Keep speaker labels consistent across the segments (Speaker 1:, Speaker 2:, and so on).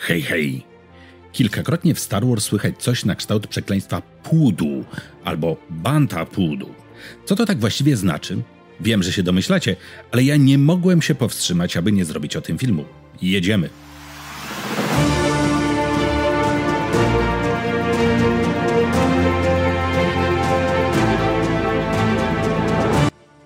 Speaker 1: Hej, hej! Kilkakrotnie w Star Wars słychać coś na kształt przekleństwa pudu albo banta pudu. Co to tak właściwie znaczy? Wiem, że się domyślacie, ale ja nie mogłem się powstrzymać, aby nie zrobić o tym filmu. Jedziemy.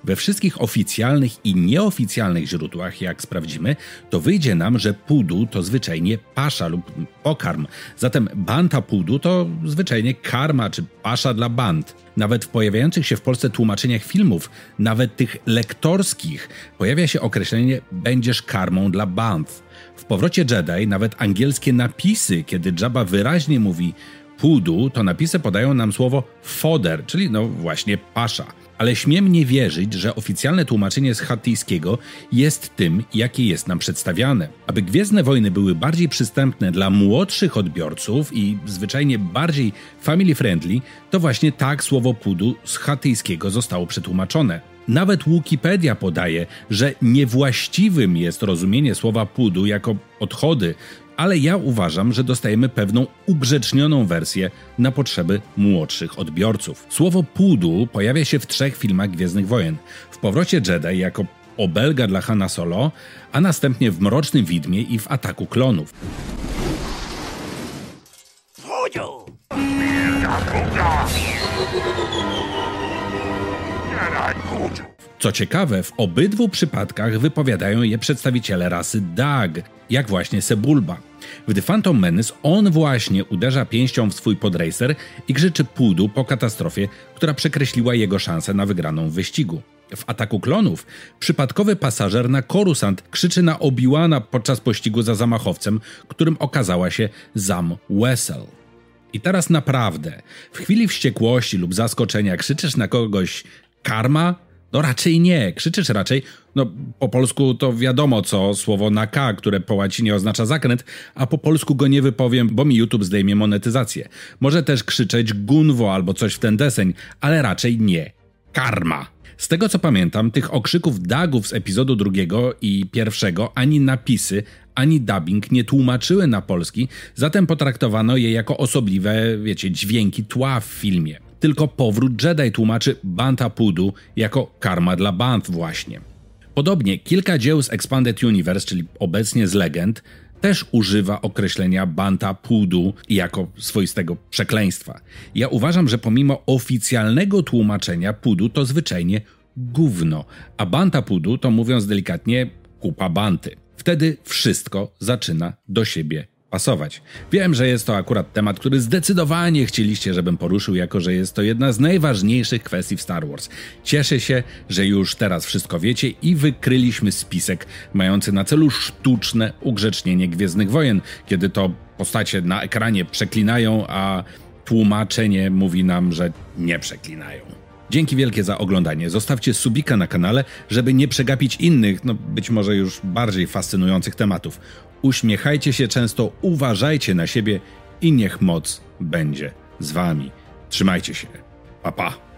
Speaker 1: We wszystkich oficjalnych i nieoficjalnych źródłach, jak sprawdzimy, to wyjdzie nam, że pudu to zwyczajnie pasza lub pokarm. Zatem banta pudu to zwyczajnie karma czy pasza dla band. Nawet w pojawiających się w Polsce tłumaczeniach filmów, nawet tych lektorskich, pojawia się określenie będziesz karmą dla band. W powrocie Jedi nawet angielskie napisy, kiedy Jabba wyraźnie mówi pudu, to napisy podają nam słowo fodder, czyli no właśnie pasza ale śmiem nie wierzyć, że oficjalne tłumaczenie z chatyjskiego jest tym, jakie jest nam przedstawiane. Aby Gwiezdne Wojny były bardziej przystępne dla młodszych odbiorców i zwyczajnie bardziej family friendly, to właśnie tak słowo pudu z chatyjskiego zostało przetłumaczone. Nawet Wikipedia podaje, że niewłaściwym jest rozumienie słowa pudu jako odchody, ale ja uważam, że dostajemy pewną ugrzecznioną wersję na potrzeby młodszych odbiorców. Słowo pudu pojawia się w trzech filmach Gwiezdnych Wojen. W Powrocie Jedi jako obelga dla Hanna Solo, a następnie w Mrocznym Widmie i w Ataku Klonów. Pudu! Co ciekawe, w obydwu przypadkach wypowiadają je przedstawiciele rasy Dag, jak właśnie Sebulba. W The Phantom Menace on właśnie uderza pięścią w swój podracer i krzyczy pudu po katastrofie, która przekreśliła jego szansę na wygraną w wyścigu. W Ataku Klonów przypadkowy pasażer na Korusant krzyczy na Obi-Wana podczas pościgu za zamachowcem, którym okazała się Zam Wessel. I teraz naprawdę, w chwili wściekłości lub zaskoczenia krzyczysz na kogoś karma, no raczej nie. Krzyczysz raczej, no po polsku to wiadomo co, słowo na K, które po łacinie oznacza zakręt, a po polsku go nie wypowiem, bo mi YouTube zdejmie monetyzację. Może też krzyczeć gunwo albo coś w ten deseń, ale raczej nie. Karma. Z tego co pamiętam, tych okrzyków dagów z epizodu drugiego i pierwszego ani napisy, ani dubbing nie tłumaczyły na polski, zatem potraktowano je jako osobliwe, wiecie, dźwięki tła w filmie. Tylko powrót Jedi tłumaczy Banta Pudu jako karma dla Bant właśnie. Podobnie kilka dzieł z Expanded Universe, czyli obecnie z Legend, też używa określenia Banta Pudu jako swoistego przekleństwa. Ja uważam, że pomimo oficjalnego tłumaczenia Pudu to zwyczajnie gówno, a Banta Pudu to mówiąc delikatnie kupa banty. Wtedy wszystko zaczyna do siebie pasować. Wiem, że jest to akurat temat, który zdecydowanie chcieliście, żebym poruszył, jako że jest to jedna z najważniejszych kwestii w Star Wars. Cieszę się, że już teraz wszystko wiecie i wykryliśmy spisek mający na celu sztuczne ugrzecznienie Gwiezdnych Wojen, kiedy to postacie na ekranie przeklinają, a tłumaczenie mówi nam, że nie przeklinają. Dzięki wielkie za oglądanie. Zostawcie subika na kanale, żeby nie przegapić innych, no być może już bardziej fascynujących tematów. Uśmiechajcie się często, uważajcie na siebie i niech moc będzie z wami. Trzymajcie się. Pa pa.